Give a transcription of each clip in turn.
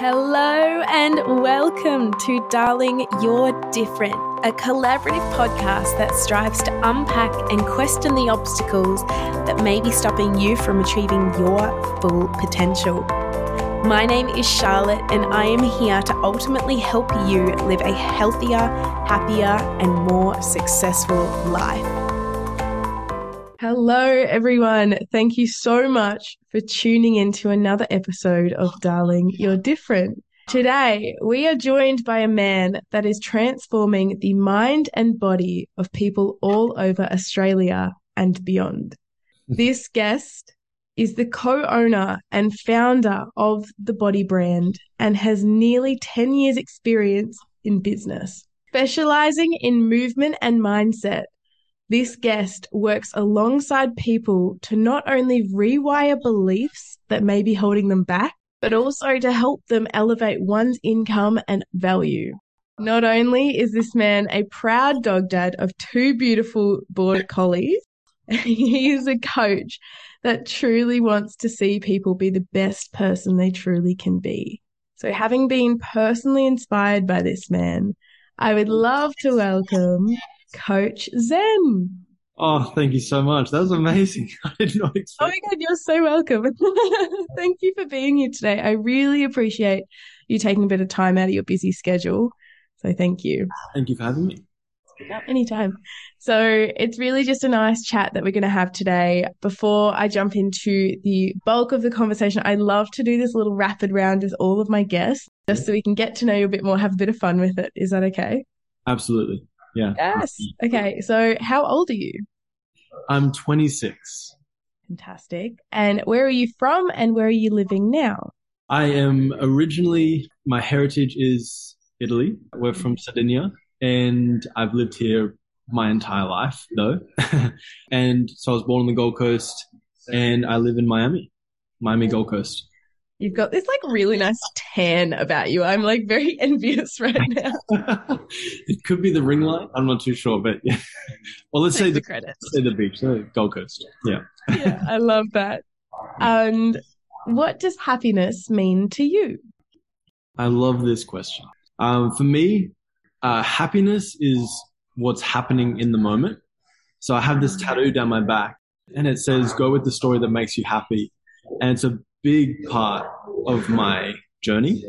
Hello and welcome to Darling, You're Different, a collaborative podcast that strives to unpack and question the obstacles that may be stopping you from achieving your full potential. My name is Charlotte, and I am here to ultimately help you live a healthier, happier, and more successful life. Hello, everyone. Thank you so much for tuning in to another episode of Darling, You're Different. Today, we are joined by a man that is transforming the mind and body of people all over Australia and beyond. This guest is the co-owner and founder of the Bodi brand and has nearly 10 years experience in business. Specializing in movement and mindset, this guest works alongside people to not only rewire beliefs that may be holding them back, but also to help them elevate one's income and value. Not only is this man a proud dog dad of two beautiful border collies, he is a coach that truly wants to see people be the best person they truly can be. So, having been personally inspired by this man, I would love to welcome Coach Zen. Oh, thank you so much. That was amazing. I did not expect. Oh my God, you're so welcome. thank you for being here today. I really appreciate you taking a bit of time out of your busy schedule. So, thank you. Thank you for having me. Anytime. So it's really just a nice chat that we're going to have today. Before I jump into the bulk of the conversation, I love to do this little rapid round with all of my guests just so we can get to know you a bit more, have a bit of fun with it. Is that okay? Absolutely. Yeah. Yes. Okay. So how old are you? I'm 26. Fantastic. And where are you from and where are you living now? I am originally, my heritage is Italy. We're from Sardinia and I've lived here my entire life though. and so I was born on the Gold Coast and I live in Miami, Miami Gold Coast. You've got this like really nice tan about you. I'm like very envious right now. it could be the ring light. I'm not too sure, but yeah. Well, let's Take say the the, credit. let's say the beach, the Gold Coast. Yeah. yeah, I love that. And what does happiness mean to you? I love this question. Um, for me, uh, happiness is what's happening in the moment. So I have this tattoo down my back and it says, go with the story that makes you happy. And it's a big part of my journey.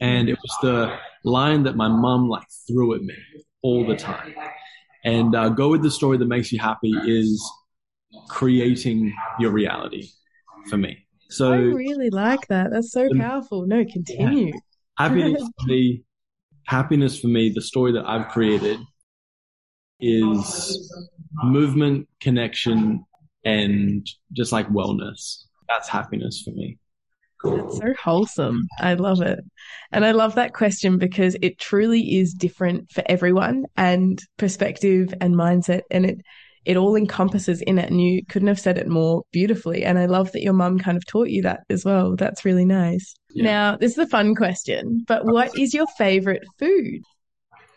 And it was the line that my mum like threw at me all the time. And uh, go with the story that makes you happy is creating your reality for me. So I really like that. That's so powerful. No, continue. happiness for me, happiness for me, the story that I've created is movement, connection, and just like wellness. That's happiness for me. That's so wholesome. I love it. And I love that question because it truly is different for everyone and perspective and mindset and it it all encompasses in it and you couldn't have said it more beautifully. And I love that your mum kind of taught you that as well. That's really nice. Yeah. Now, this is a fun question, but what is your favorite food?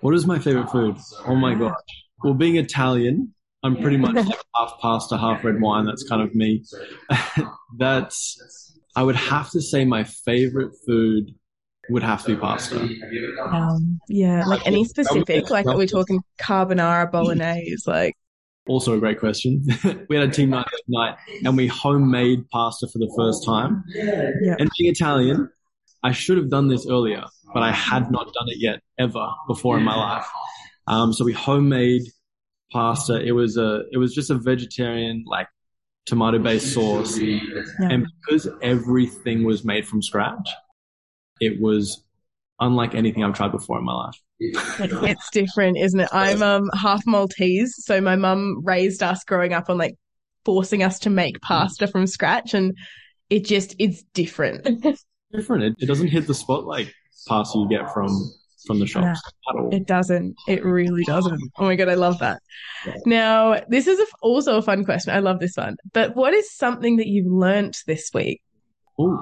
What is my favorite food? Oh my god. Well, being Italian, I'm pretty much like half pasta, half red wine. That's kind of me. That's, I would have to say my favorite food would have to be pasta. Um, yeah, like any specific, like are we talking carbonara, bolognese, like Also a great question. we had a team night last night and we homemade pasta for the first time. yeah. And being Italian, I should have done this earlier, but I had not done it yet ever before in my life. Um, so we homemade pasta. It was a, it was just a vegetarian, like tomato based sauce. And because everything was made from scratch, it was unlike anything I've tried before in my life. It's different, isn't it? I'm um half Maltese, so my mum raised us growing up on like forcing us to make pasta from scratch and it just it's different. Different. It, it doesn't hit the spot like pasta you get from, from the shops at all. It doesn't. It really doesn't. Oh my god, I love that. Now, this is a, also a fun question. I love this one. But what is something that you've learnt this week? Oh,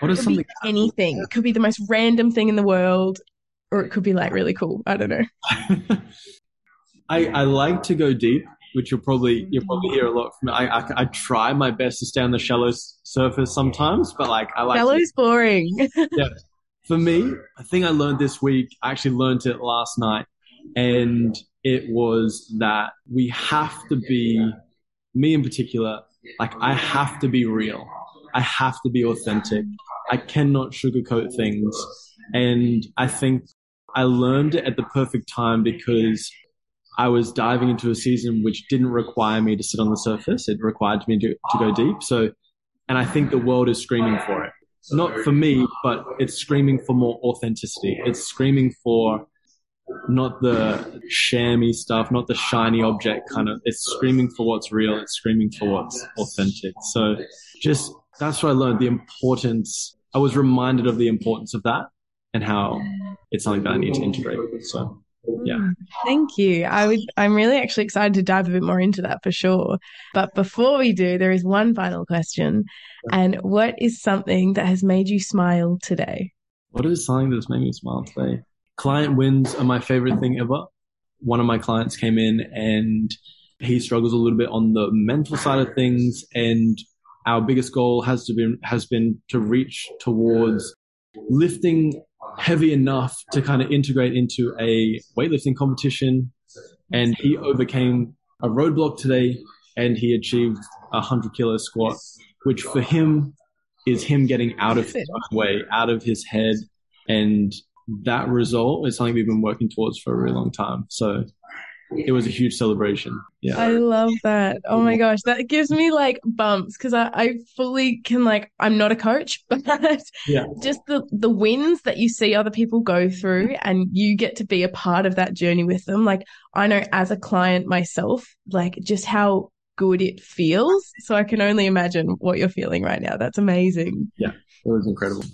what is something? anything. It could be the most random thing in the world, or it could be like really cool. I don't know. I, I like to go deep, which you'll probably you'll probably hear a lot from. I, I, I try my best to stay on the shallow surface sometimes, but like I like to- Yellow's boring. for me, I think I learned this week, I actually learned it last night, and it was that we have to be, me in particular, like I have to be real. I have to be authentic. I cannot sugarcoat things. And I think I learned it at the perfect time because I was diving into a season which didn't require me to sit on the surface. It required me to, to go deep. So, and I think the world is screaming for it. Not for me, but it's screaming for more authenticity. It's screaming for not the shammy stuff, not the shiny object kind of. It's screaming for what's real. It's screaming for what's authentic. So just that's what I learned the importance. I was reminded of the importance of that and how it's something that I need to integrate. So yeah. Mm, thank you. I would I'm really actually excited to dive a bit more into that for sure. But before we do, there is one final question. And what is something that has made you smile today? What is something that's made me smile today? Client wins are my favorite thing ever. One of my clients came in and he struggles a little bit on the mental side of things and our biggest goal has to be has been to reach towards lifting heavy enough to kind of integrate into a weightlifting competition. And he overcame a roadblock today and he achieved a hundred kilo squat, which for him is him getting out of his way, out of his head. And that result is something we've been working towards for a really long time. So it was a huge celebration. Yeah. I love that. Oh my gosh. That gives me like bumps because I, I fully can like I'm not a coach, but yeah. just the the wins that you see other people go through and you get to be a part of that journey with them. Like I know as a client myself, like just how good it feels. So I can only imagine what you're feeling right now. That's amazing. Yeah. It was incredible.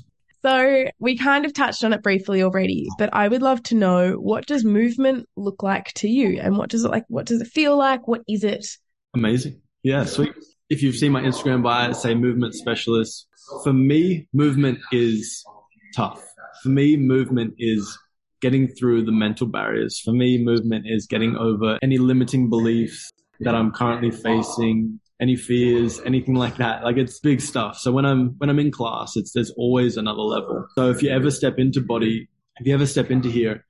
So we kind of touched on it briefly already, but I would love to know what does movement look like to you and what does it like what does it feel like? What is it? Amazing. Yeah, sweet. If you've seen my Instagram bio, say movement specialist. For me, movement is tough. For me, movement is getting through the mental barriers. For me, movement is getting over any limiting beliefs that I'm currently facing, any fears, anything like that. Like it's big stuff. So when I'm when I'm in class, it's there's always another level. So if you ever step into Bodi, if you ever step into here,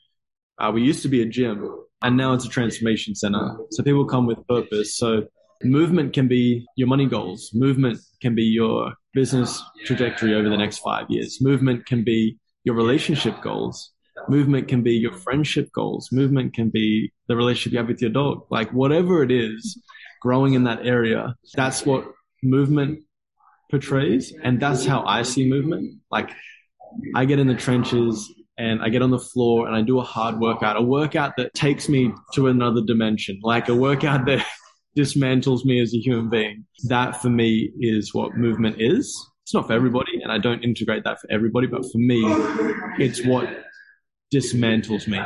uh, we used to be a gym, and now it's a transformation center. So people come with purpose. So movement can be your money goals. Movement can be your business trajectory over the next five years. Movement can be your relationship goals. Movement can be your friendship goals. Movement can be the relationship you have with your dog. Like whatever it is, growing in that area. That's what movement portrays. And that's how I see movement. Like I get in the trenches and I get on the floor and I do a hard workout, a workout that takes me to another dimension, like a workout that dismantles me as a human being. That for me is what movement is. It's not for everybody and I don't integrate that for everybody, but for me, it's what dismantles me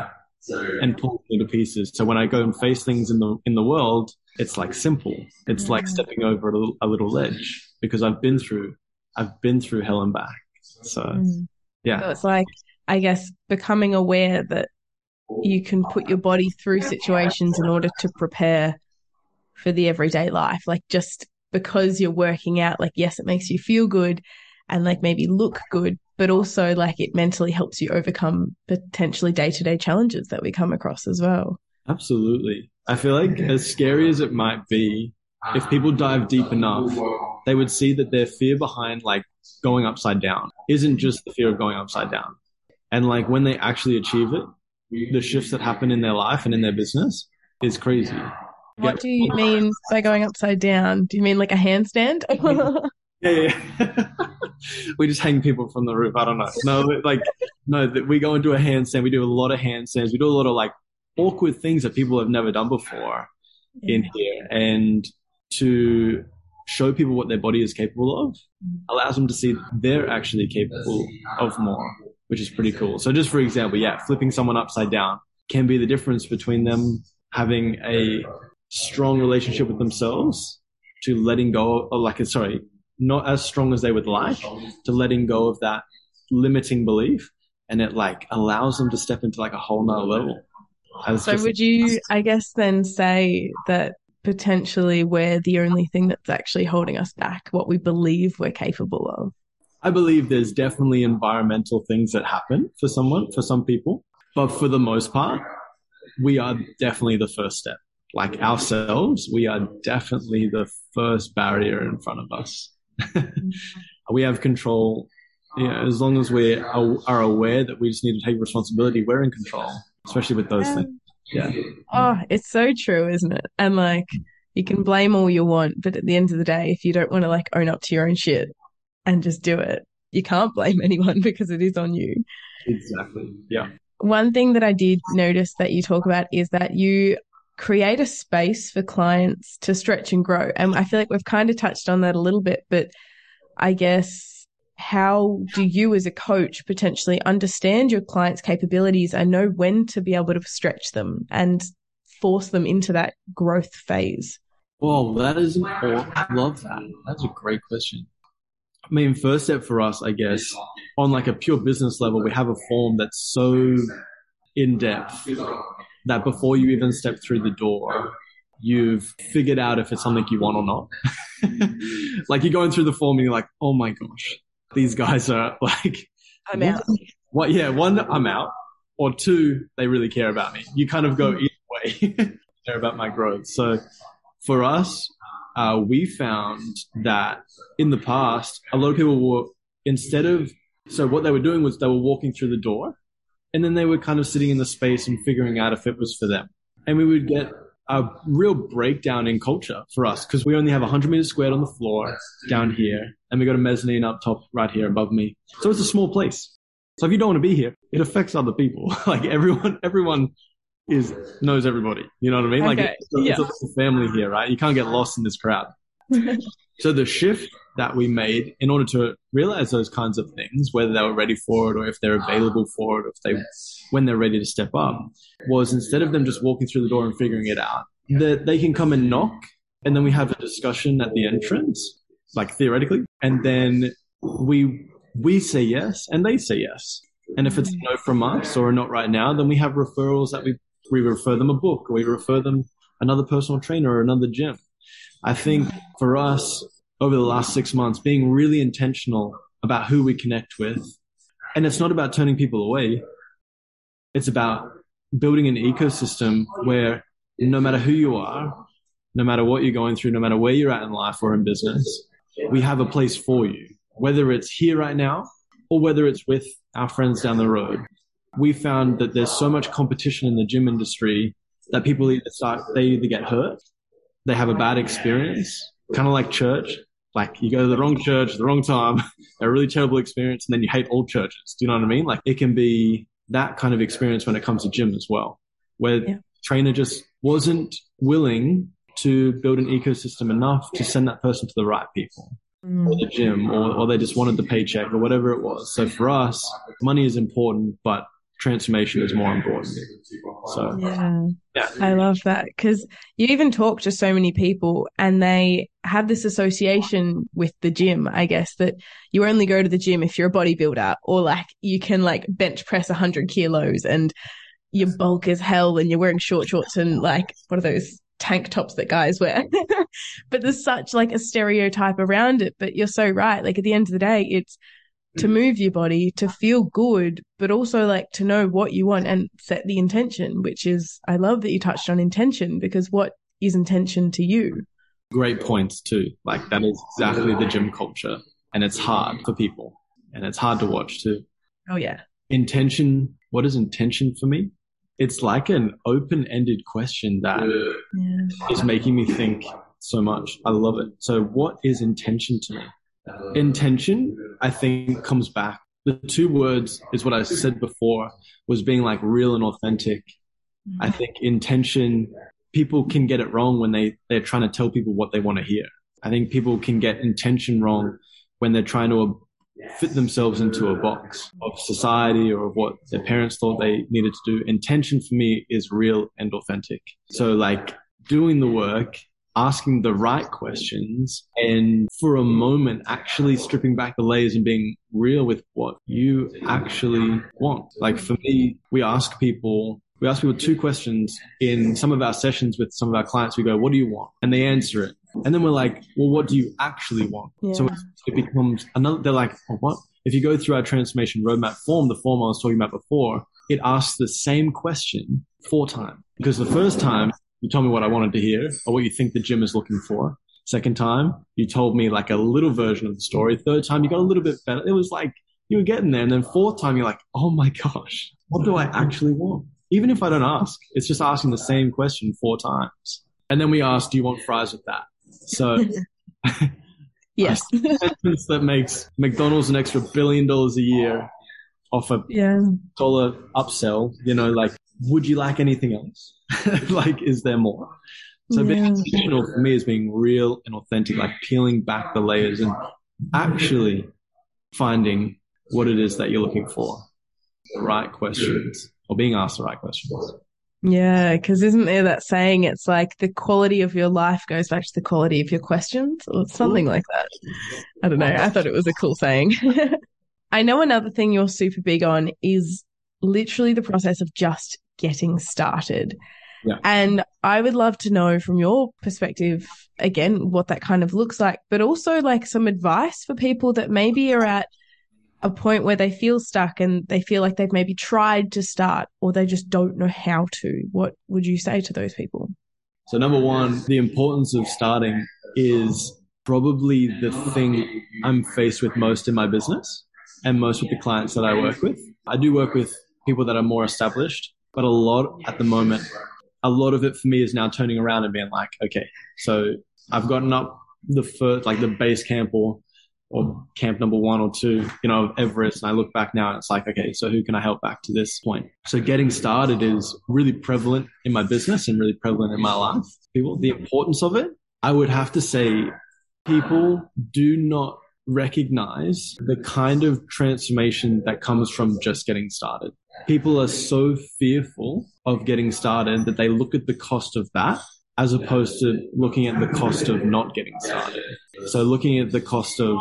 and pulls me to pieces. So when I go and face things in the in the world, it's like simple. It's like stepping over a little, a little ledge because I've been through, I've been through hell and back. So, mm. yeah. So it's like, I guess, becoming aware that you can put your body through situations in order to prepare for the everyday life. Like just because you're working out, like, yes, it makes you feel good and like maybe look good, but also like it mentally helps you overcome potentially day to day challenges that we come across as well. Absolutely. I feel like as scary as it might be, if people dive deep enough, they would see that their fear behind like going upside down isn't just the fear of going upside down. And like when they actually achieve it, the shifts that happen in their life and in their business is crazy. What do you mean by going upside down? Do you mean like a handstand? yeah, yeah. we just hang people from the roof. I don't know. No, like no, we go and do a handstand. We do a lot of handstands. We do a lot of like awkward things that people have never done before yeah. in here. And to show people what their body is capable of allows them to see they're actually capable of more, which is pretty cool. So just for example, yeah, flipping someone upside down can be the difference between them having a strong relationship with themselves to letting go of like, sorry, not as strong as they would like to letting go of that limiting belief. And it like allows them to step into like a whole nother level. So would you, I guess, then say that potentially we're the only thing that's actually holding us back, what we believe we're capable of? I believe there's definitely environmental things that happen for someone, for some people. But for the most part, we are definitely the first step. Like ourselves, we are definitely the first barrier in front of us. we have control. Yeah, as long as we are aware that we just need to take responsibility, we're in control, especially with those things. Um, yeah. Oh, it's so true, isn't it? And like, you can blame all you want, but at the end of the day, if you don't want to like own up to your own shit and just do it, you can't blame anyone because it is on you. Exactly. Yeah. One thing that I did notice that you talk about is that you create a space for clients to stretch and grow. And I feel like we've kind of touched on that a little bit, but I guess how do you as a coach potentially understand your clients' capabilities and know when to be able to stretch them and force them into that growth phase? Well, that is important. I love that. That's a great question. I mean, first step for us, I guess, on like a pure business level, we have a form that's so in depth that before you even step through the door, you've figured out if it's something you want or not. like you're going through the form and you're like, oh my gosh, these guys are like, I'm out. What? Yeah, one, I'm out, or two, they really care about me. You kind of go either way, care about my growth. So for us, uh, we found that in the past, a lot of people were instead of so what they were doing was they were walking through the door, and then they were kind of sitting in the space and figuring out if it was for them. And we would get a real breakdown in culture for us because we only have 100 meters squared on the floor down here, and we got a mezzanine up top right here above me. So it's a small place. So if you don't want to be here, it affects other people. like everyone, everyone is knows everybody. You know what I mean? Okay. Like it's, yeah. it's a family here, right? You can't get lost in this crowd. so the shift that we made in order to realize those kinds of things, whether they were ready for it or if they're available for it, or if they when they're ready to step up, was instead of them just walking through the door and figuring it out, that they can come and knock, and then we have a discussion at the entrance, like theoretically, and then we we say yes and they say yes. And if it's no from us or not right now, then we have referrals that we we refer them a book or we refer them another personal trainer or another gym. I think for us over the last six months, being really intentional about who we connect with. And it's not about turning people away. It's about building an ecosystem where no matter who you are, no matter what you're going through, no matter where you're at in life or in business, we have a place for you, whether it's here right now or whether it's with our friends down the road. We found that there's so much competition in the gym industry that people either start, they either get hurt, they have a bad experience, kind of like church. Like you go to the wrong church, the wrong time, a really terrible experience, and then you hate all churches. Do you know what I mean? Like it can be that kind of experience when it comes to gym as well, where yeah. trainer just wasn't willing to build an ecosystem enough to send that person to the right people mm. or the gym or, or they just wanted the paycheck or whatever it was. So for us, money is important, but transformation is more important. So yeah, yeah. I love that because you even talk to so many people and they have this association with the gym, I guess, that you only go to the gym if you're a bodybuilder or like you can like bench press 100 kilos and you bulk as hell and you're wearing short shorts and like what are those tank tops that guys wear. but there's such like a stereotype around it. But you're so right. Like at the end of the day, it's to mm. move your body, to feel good, but also like to know what you want and set the intention, which is, I love that you touched on intention because what is intention to you? Great points too. Like that is exactly the gym culture and it's hard for people and it's hard to watch too. Oh yeah. Intention. What is intention for me? It's like an open ended question that yeah. is making me think so much. I love it. So what is intention to me? Intention, I think, comes back. The two words is what I said before was being like real and authentic. Mm-hmm. I think intention, people can get it wrong when they, they're trying to tell people what they want to hear. I think people can get intention wrong when they're trying to fit themselves into a box of society or of what their parents thought they needed to do. Intention for me is real and authentic. So like doing the work asking the right questions and for a moment actually stripping back the layers and being real with what you actually want. Like for me, we ask people we ask people two questions in some of our sessions with some of our clients. We go, what do you want? And they answer it. And then we're like, well, what do you actually want? Yeah. So it becomes another, they're like, oh, what? If you go through our transformation roadmap form, the form I was talking about before, it asks the same question four times. Because the first time you told me what I wanted to hear or what you think the gym is looking for. Second time, you told me like a little version of the story. Third time, you got a little bit better. It was like you were getting there. And then fourth time, you're like, oh my gosh, what do I actually want? Even if I don't ask, it's just asking the same question four times. And then we ask, do you want fries with that? So, yes, sentence that makes McDonald's an extra billion dollars a year off a yeah, dollar upsell, you know, like, would you like anything else? like, is there more? So being Yeah. intentional for me is being real and authentic, like peeling back the layers and actually finding what it is that you're looking for. The right questions or being asked the right questions. yeah. Because isn't there that saying? It's like the quality of your life goes back to the quality of your questions, or something like that. I don't know. I thought it was a cool saying. I know another thing you're super big on is literally the process of just getting started. Yeah. And I would love to know from your perspective, again, what that kind of looks like, but also like some advice for people that maybe are at a point where they feel stuck and they feel like they've maybe tried to start or they just don't know how to. What would you say to those people? So number one, the importance of starting is probably the thing I'm faced with most in my business and most with the clients that I work with. I do work with people that are more established, but a lot at the moment, a lot of it for me is now turning around and being like, okay, so I've gotten up the first, like the base camp or, or camp number one or two, you know, of Everest. And I look back now and it's like, okay, so who can I help back to this point? So getting started is really prevalent in my business and really prevalent in my life. People, the importance of it, I would have to say people do not recognize the kind of transformation that comes from just getting started. People are so fearful of getting started that they look at the cost of that as opposed to looking at the cost of not getting started. So looking at the cost of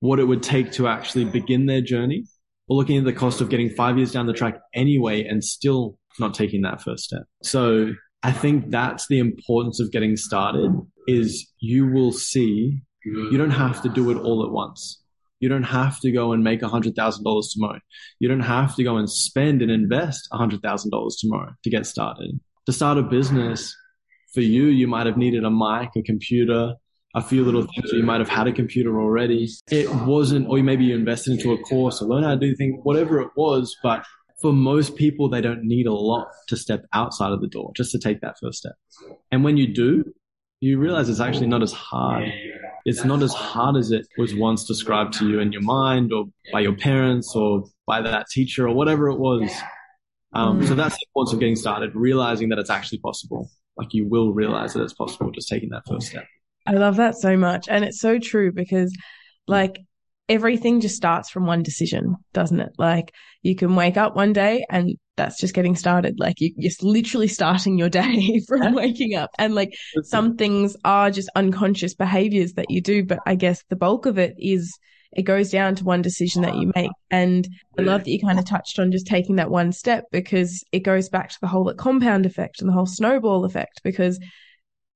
what it would take to actually begin their journey or looking at the cost of getting five years down the track anyway and still not taking that first step. So I think that's the importance of getting started is you will see you don't have to do it all at once. You don't have to go and make $100,000 tomorrow. You don't have to go and spend and invest $100,000 tomorrow to get started. To start a business, for you, you might have needed a mic, a computer, a few little things. Or you might have had a computer already. It wasn't, or maybe you invested into a course or learn how to do things, whatever it was. But for most people, they don't need a lot to step outside of the door, just to take that first step. And when you do, you realize it's actually not as hard. It's not as hard as it was once described to you in your mind or by your parents or by that teacher or whatever it was. Um, so that's the importance of getting started, realizing that it's actually possible. Like you will realize that it's possible just taking that first step. I love that so much. And it's so true because, like, everything just starts from one decision, doesn't it? Like, you can wake up one day and that's just getting started. Like, you, you're literally starting your day from waking up. And, like, some things are just unconscious behaviors that you do. But I guess the bulk of it is it goes down to one decision that you make. And I love that you kind of touched on just taking that one step because it goes back to the whole like, compound effect and the whole snowball effect because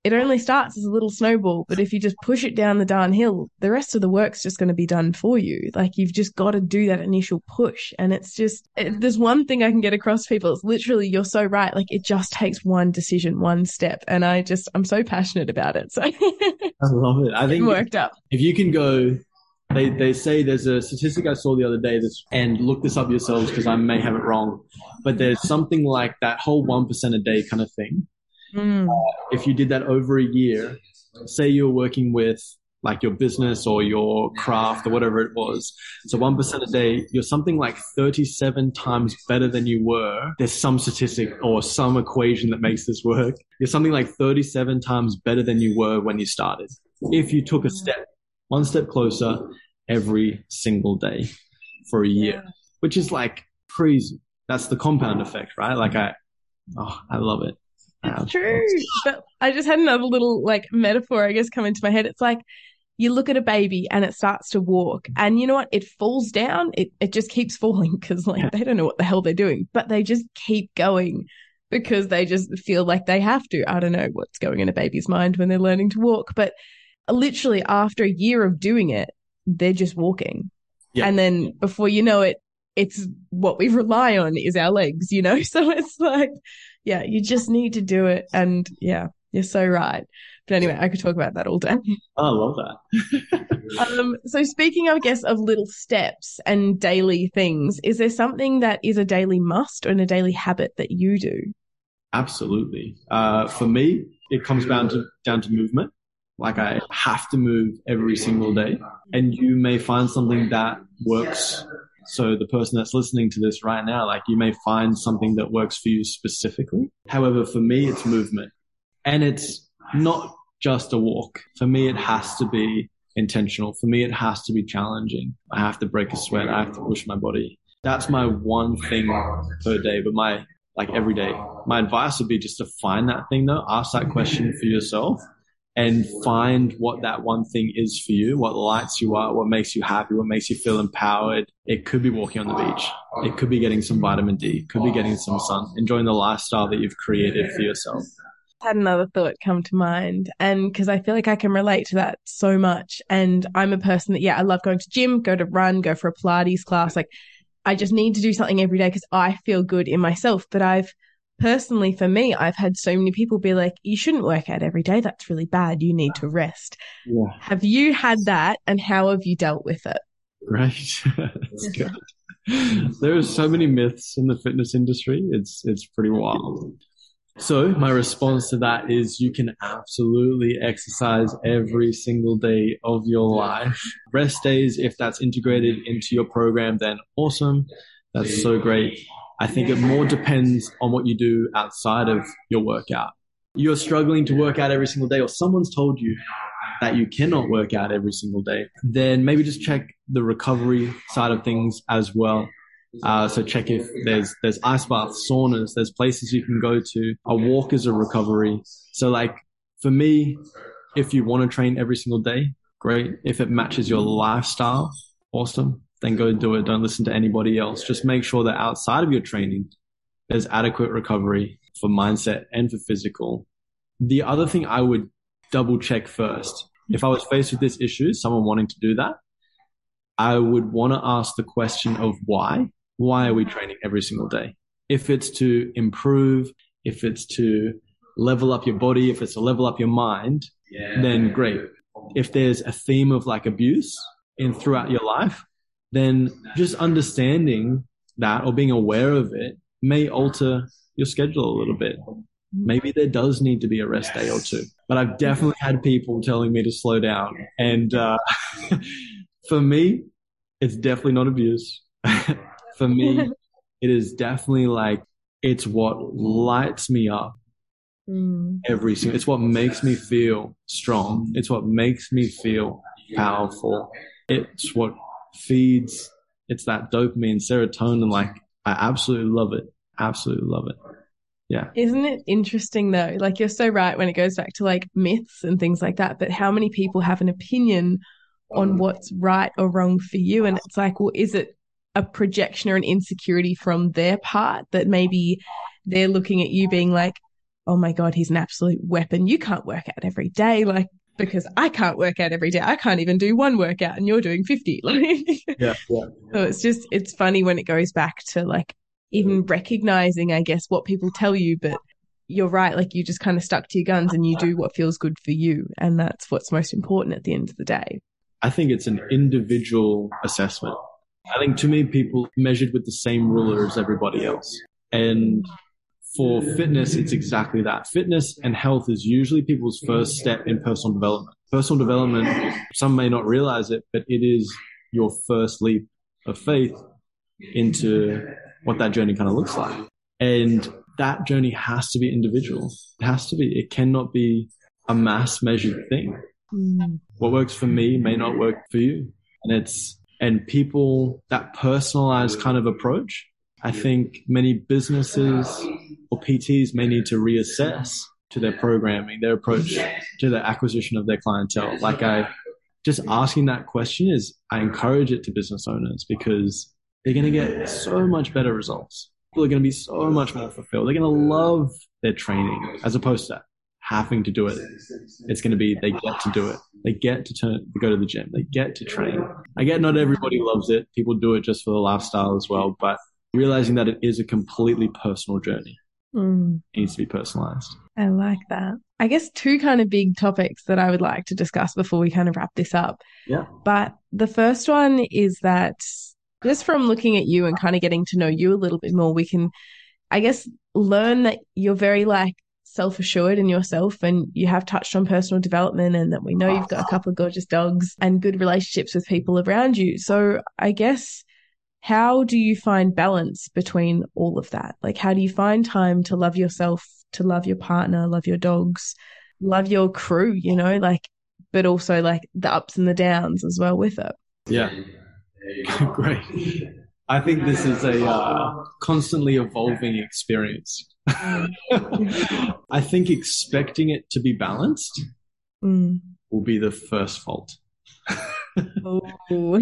it only starts as a little snowball, but if you just push it down the darn hill, the rest of the work's just going to be done for you. Like you've just got to do that initial push. And it's just, it, there's one thing I can get across people. It's literally, you're so right. Like it just takes one decision, one step. And I just, I'm so passionate about it. So I love it. I think worked up. if you can go, they, they say there's a statistic I saw the other day this, and look this up yourselves because I may have it wrong, but there's something like that whole 1% a day kind of thing. Mm. if you did that over a year, say you were working with like your business or your craft or whatever it was. So 1% a day, you're something like 37 times better than you were. There's some statistic or some equation that makes this work. You're something like 37 times better than you were when you started. If you took a step, one step closer every single day for a year, which is like crazy. That's the compound effect, right? Like I, oh, I love it. It's true. But I just had another little like metaphor, I guess, come into my head. It's like you look at a baby and it starts to walk, and you know what? It falls down. It it just keeps falling because like they don't know what the hell they're doing, but they just keep going. because they just feel like they have to. I don't know what's going in a baby's mind when they're learning to walk, but literally after a year of doing it, they're just walking. Yeah. And then before you know it, it's what we rely on is our legs, you know? So it's like, yeah, you just need to do it. And yeah, you're so right. But anyway, I could talk about that all day. I love that. um, so speaking, I guess, of little steps and daily things, is there something that is a daily must or a daily habit that you do? Absolutely. Uh, for me, it comes down to down to movement. Like I have to move every single day, and you may find something that works. So the person that's listening to this right now, like you may find something that works for you specifically. However, for me, it's movement, and it's not just a walk. For me, it has to be intentional. For me, it has to be challenging. I have to break a sweat. I have to push my body. That's my one thing per day. But my like every day. My advice would be just to find that thing though, ask that question for yourself and find what that one thing is for you, what lights you up, what makes you happy, what makes you feel empowered. It could be walking on the beach. It could be getting some vitamin D. Could be getting some sun, enjoying the lifestyle that you've created for yourself. Had another thought come to mind, and because I feel like I can relate to that so much. And I'm a person that, yeah, I love going to gym, go to run, go for a Pilates class. Like I just need to do something every day because I feel good in myself. But I've personally, for me, I've had so many people be like, you shouldn't work out every day. That's really bad. You need to rest. Yeah. Have you had that and how have you dealt with it? Right. There are so many myths in the fitness industry. It's, it's pretty wild. So my response to that is you can absolutely exercise every single day of your life. Rest days, if that's integrated into your program, then awesome. That's so great. I think it more depends on what you do outside of your workout. You're struggling to work out every single day or someone's told you that you cannot work out every single day, then maybe just check the recovery side of things as well. Uh, so check if there's there's ice baths, saunas, there's places you can go to. A walk is a recovery. So like for me, if you want to train every single day, great. If it matches your lifestyle, awesome. Then go do it. Don't listen to anybody else. Just make sure that outside of your training, there's adequate recovery for mindset and for physical. The other thing I would double check first, if I was faced with this issue, someone wanting to do that, I would want to ask the question of why why are we training every single day? If it's to improve, if it's to level up your body, if it's to level up your mind, yeah. then great. If there's a theme of like abuse in throughout your life, then just understanding that or being aware of it may alter your schedule a little bit. Maybe there does need to be a rest day or two, but I've definitely had people telling me to slow down. And, uh, for me, it's definitely not abuse. for me, it is definitely like it's what lights me up mm. every single. It's what makes me feel strong. It's what makes me feel powerful. It's what feeds. It's that dopamine, serotonin. Like I absolutely love it. Absolutely love it. Yeah. Isn't it interesting though? Like you're so right when it goes back to like myths and things like that. But how many people have an opinion on mm. what's right or wrong for you? And it's like, well, is it a projection or an insecurity from their part that maybe they're looking at you being like, oh my God, he's an absolute weapon. You can't work out every day. Like, because I can't work out every day. I can't even do one workout and you're doing 50. Yeah, yeah. So it's just, it's funny when it goes back to like even recognizing, I guess, what people tell you, but you're right. Like you just kind of stuck to your guns and you do what feels good for you. And that's what's most important at the end of the day. I think it's an individual assessment. I think too many people measured with the same ruler as everybody else. And for fitness, it's exactly that. Fitness and health is usually people's first step in personal development. Personal development, some may not realize it, but it is your first leap of faith into what that journey kind of looks like. And that journey has to be individual. It has to be. It cannot be a mass measured thing. Mm. What works for me may not work for you. And it's and people that personalized kind of approach. I think many businesses or PTs may need to reassess to their programming, their approach to the acquisition of their clientele. Like I just asking that question is I encourage it to business owners because they're going to get so much better results. People are going to be so much more fulfilled. They're going to love their training as opposed to having to do it. It's going to be they get to do it. They get to turn to go to the gym. They get to train. I get not everybody loves it. People do it just for the lifestyle as well, but realizing that it is a completely personal journey. Mm. It needs to be personalized. I like that. I guess two kind of big topics that I would like to discuss before we kind of wrap this up. Yeah. But the first one is that just from looking at you and kind of getting to know you a little bit more, we can, I guess, learn that you're very like self assured in yourself and you have touched on personal development and that we know you've got a couple of gorgeous dogs and good relationships with people around you. So I guess how do you find balance between all of that? Like, how do you find time to love yourself, to love your partner, love your dogs, love your crew, you know, like, but also like the ups and the downs as well with it? Yeah. Great. I think this is a uh, constantly evolving experience. I think expecting it to be balanced Mm. will be the first fault. Oh.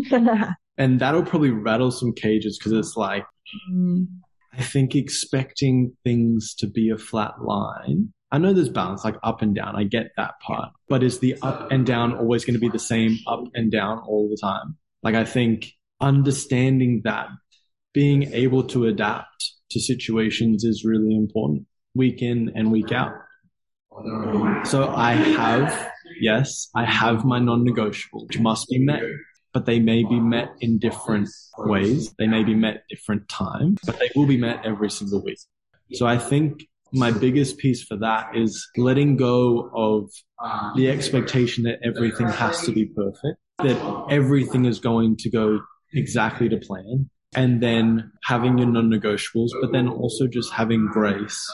And that'll probably rattle some cages because it's like, Mm. I think expecting things to be a flat line. I know there's balance, like up and down. I get that part. But is the up and down always going to be the same up and down all the time? Like, I think understanding that being able to adapt to situations is really important week in and week out. So I have, yes, I have my non-negotiable, which must be met, but they may be met in different ways. They may be met at different times, but they will be met every single week. So I think my biggest piece for that is letting go of the expectation that everything has to be perfect, that everything is going to go exactly to plan, and then having your non negotiables, but then also just having grace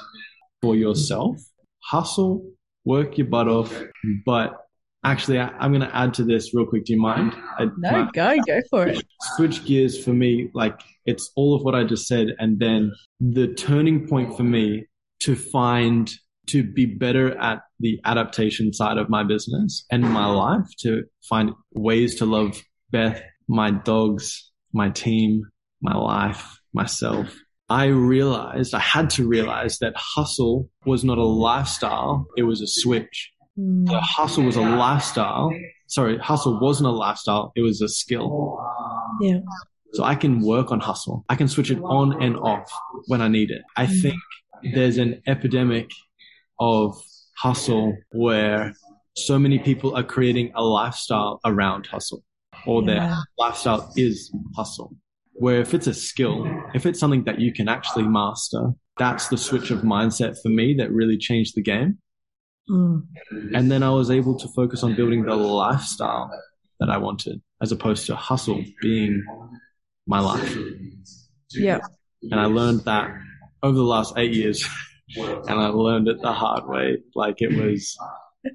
for yourself. Hustle, work your butt off, but actually, I, am going to add to this real quick. Do you mind? I, No, my- go, go for it. switch gears for me, like it's all of what I just said. And then the turning point for me to find, to be better at the adaptation side of my business and my life, to find ways to love Beth, my dogs, my team, my life, myself. I realized, I had to realize that hustle was not a lifestyle. It was a switch. The hustle was a lifestyle. Sorry, hustle wasn't a lifestyle. It was a skill. Yeah. So I can work on hustle. I can switch it on and off when I need it. I Mm. think there's an epidemic of hustle where so many people are creating a lifestyle around hustle or Yeah. their lifestyle is hustle. Where if it's a skill, if it's something that you can actually master, that's the switch of mindset for me that really changed the game. Mm. And then I was able to focus on building the lifestyle that I wanted as opposed to hustle being my life. Yeah. And I learned that over the last eight years and I learned it the hard way. Like it was,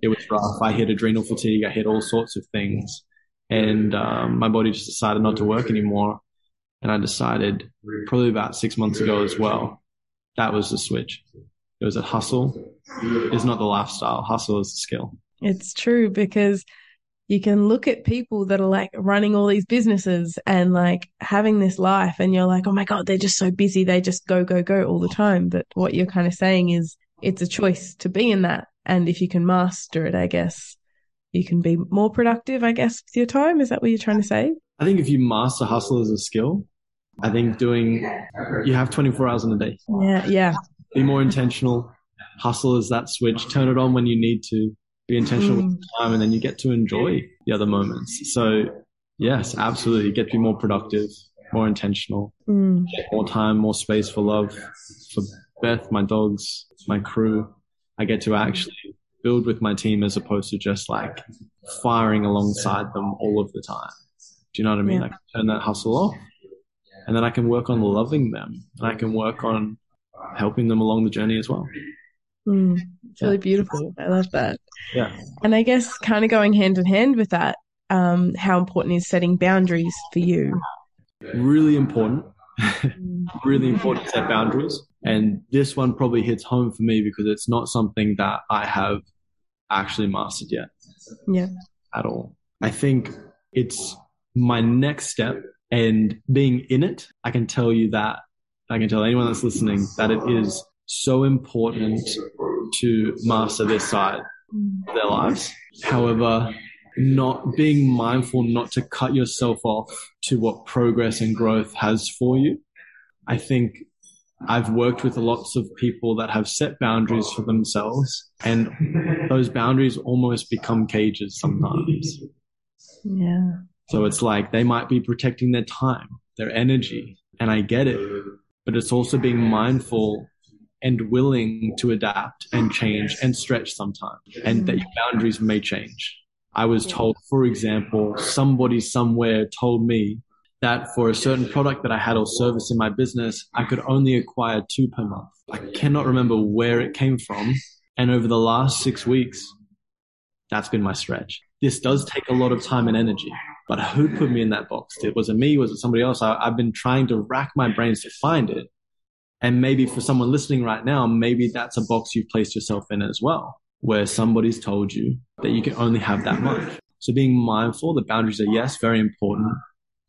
it was rough. I hit adrenal fatigue. I hit all sorts of things and, um, my body just decided not to work anymore. And I decided probably about six months ago as well. That was the switch. It was a hustle is not the lifestyle. Hustle is the skill. It's true because you can look at people that are like running all these businesses and like having this life and you're like, oh my God, they're just so busy. They just go, go, go all the time. But what you're kind of saying is it's a choice to be in that. And if you can master it, I guess you can be more productive, I guess, with your time. Is that what you're trying to say? I think if you master hustle as a skill, I think doing, you have 24 hours in a day. Yeah. Yeah. Be more intentional. Hustle is that switch. Turn it on when you need to. Be intentional with Mm. the time and then you get to enjoy the other moments. So yes, absolutely. You get to be more productive, more intentional, Mm. more time, more space for love, for Beth, my dogs, my crew. I get to actually build with my team as opposed to just like firing alongside them all of the time. Do you know what I mean? Yeah. I can turn that hustle off and then I can work on loving them and I can work on helping them along the journey as well. Mm. It's really beautiful. I love that. Yeah. And I guess kind of going hand in hand with that, um, how important is setting boundaries for you? Really important. Mm. really important to set boundaries. And this one probably hits home for me because it's not something that I have actually mastered yet Yeah. at all. I think it's my next step and being in it, I can tell you that I can tell anyone that's listening that it is so important to master this side of their lives. However, not being mindful not to cut yourself off to what progress and growth has for you. I think I've worked with lots of people that have set boundaries for themselves and those boundaries almost become cages sometimes. Yeah. So it's like they might be protecting their time, their energy, and I get it, but it's also being mindful and willing to adapt and change and stretch sometimes and that your boundaries may change. I was told, for example, somebody somewhere told me that for a certain product that I had or service in my business, I could only acquire two per month. I cannot remember where it came from. And over the last six weeks, that's been my stretch. This does take a lot of time and energy, but who put me in that box? Was it me? Was it somebody else? I, I've been trying to rack my brains to find it. And maybe for someone listening right now, maybe that's a box you've placed yourself in as well, where somebody's told you that you can only have that much. So being mindful, the boundaries are yes, very important,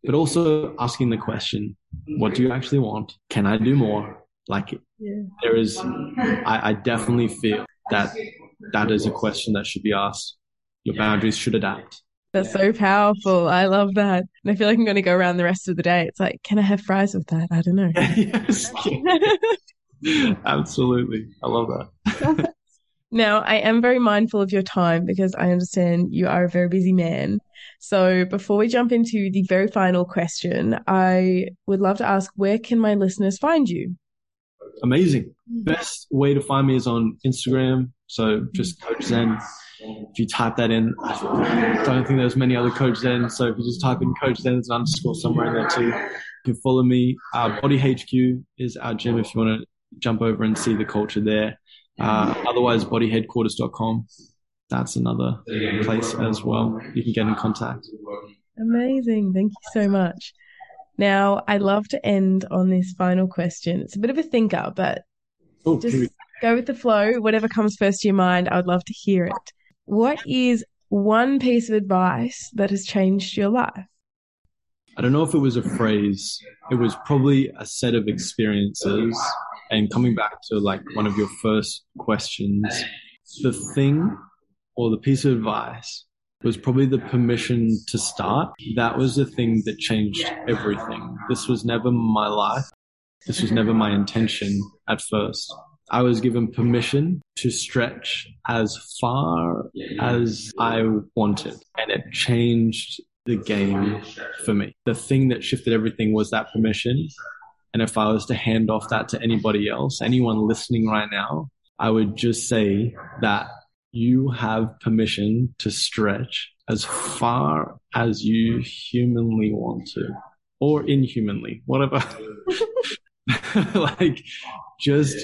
but also asking the question, what do you actually want? Can I do more? Like Yeah. there is, I, I definitely feel that that is a question that should be asked. Your boundaries should adapt. That's so powerful. I love that. And I feel like I'm going to go around the rest of the day. It's like, can I have fries with that? I don't know. yes. Absolutely. I love that. Now, I am very mindful of your time because I understand you are a very busy man. So, before we jump into the very final question, I would love to ask where can my listeners find you? Amazing. Mm. Best way to find me is on Instagram. So just Coach Zen. If you type that in, I don't think there's many other Coach Zen. So if you just type in Coach Zen, there's an underscore somewhere in there too. You can follow me. Uh, Bodi HQ is our gym if you want to jump over and see the culture there. Uh, otherwise, bodiheadquarters.com. That's another place as well. You can get in contact. Amazing. Thank you so much. Now, I'd love to end on this final question. It's a bit of a thinker, but Oh, just go with the flow. Whatever comes first to your mind, I would love to hear it. What is one piece of advice that has changed your life? I don't know if it was a phrase. It was probably a set of experiences. And coming back to like one of your first questions, the thing or the piece of advice was probably the permission to start. That was the thing that changed everything. This was never my life. This was never my intention at first. I was given permission to stretch as far as I wanted and it changed the game for me. The thing that shifted everything was that permission. And if I was to hand off that to anybody else, anyone listening right now, I would just say that you have permission to stretch as far as you humanly want to or inhumanly, whatever. like just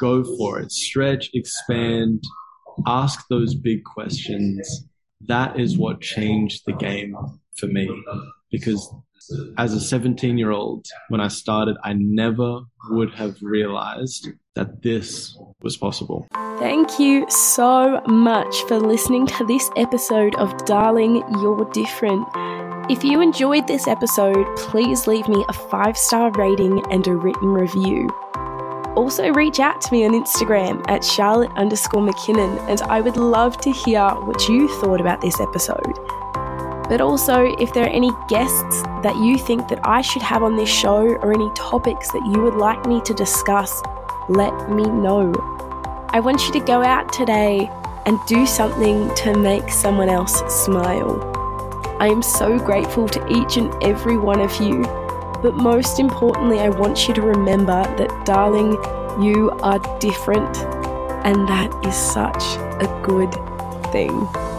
go for it. Stretch, expand, ask those big questions. That is what changed the game for me because as a 17 year old, when I started, I never would have realized that this was possible. Thank you so much for listening to this episode of Darling, You're Different. If you enjoyed this episode, please leave me a five star rating and a written review. Also, reach out to me on Instagram at Charlotte underscore McKinnon, and I would love to hear what you thought about this episode. But also, if there are any guests that you think that I should have on this show or any topics that you would like me to discuss, let me know. I want you to go out today and do something to make someone else smile. I am so grateful to each and every one of you, but most importantly, I want you to remember that, darling, you are different, and that is such a good thing.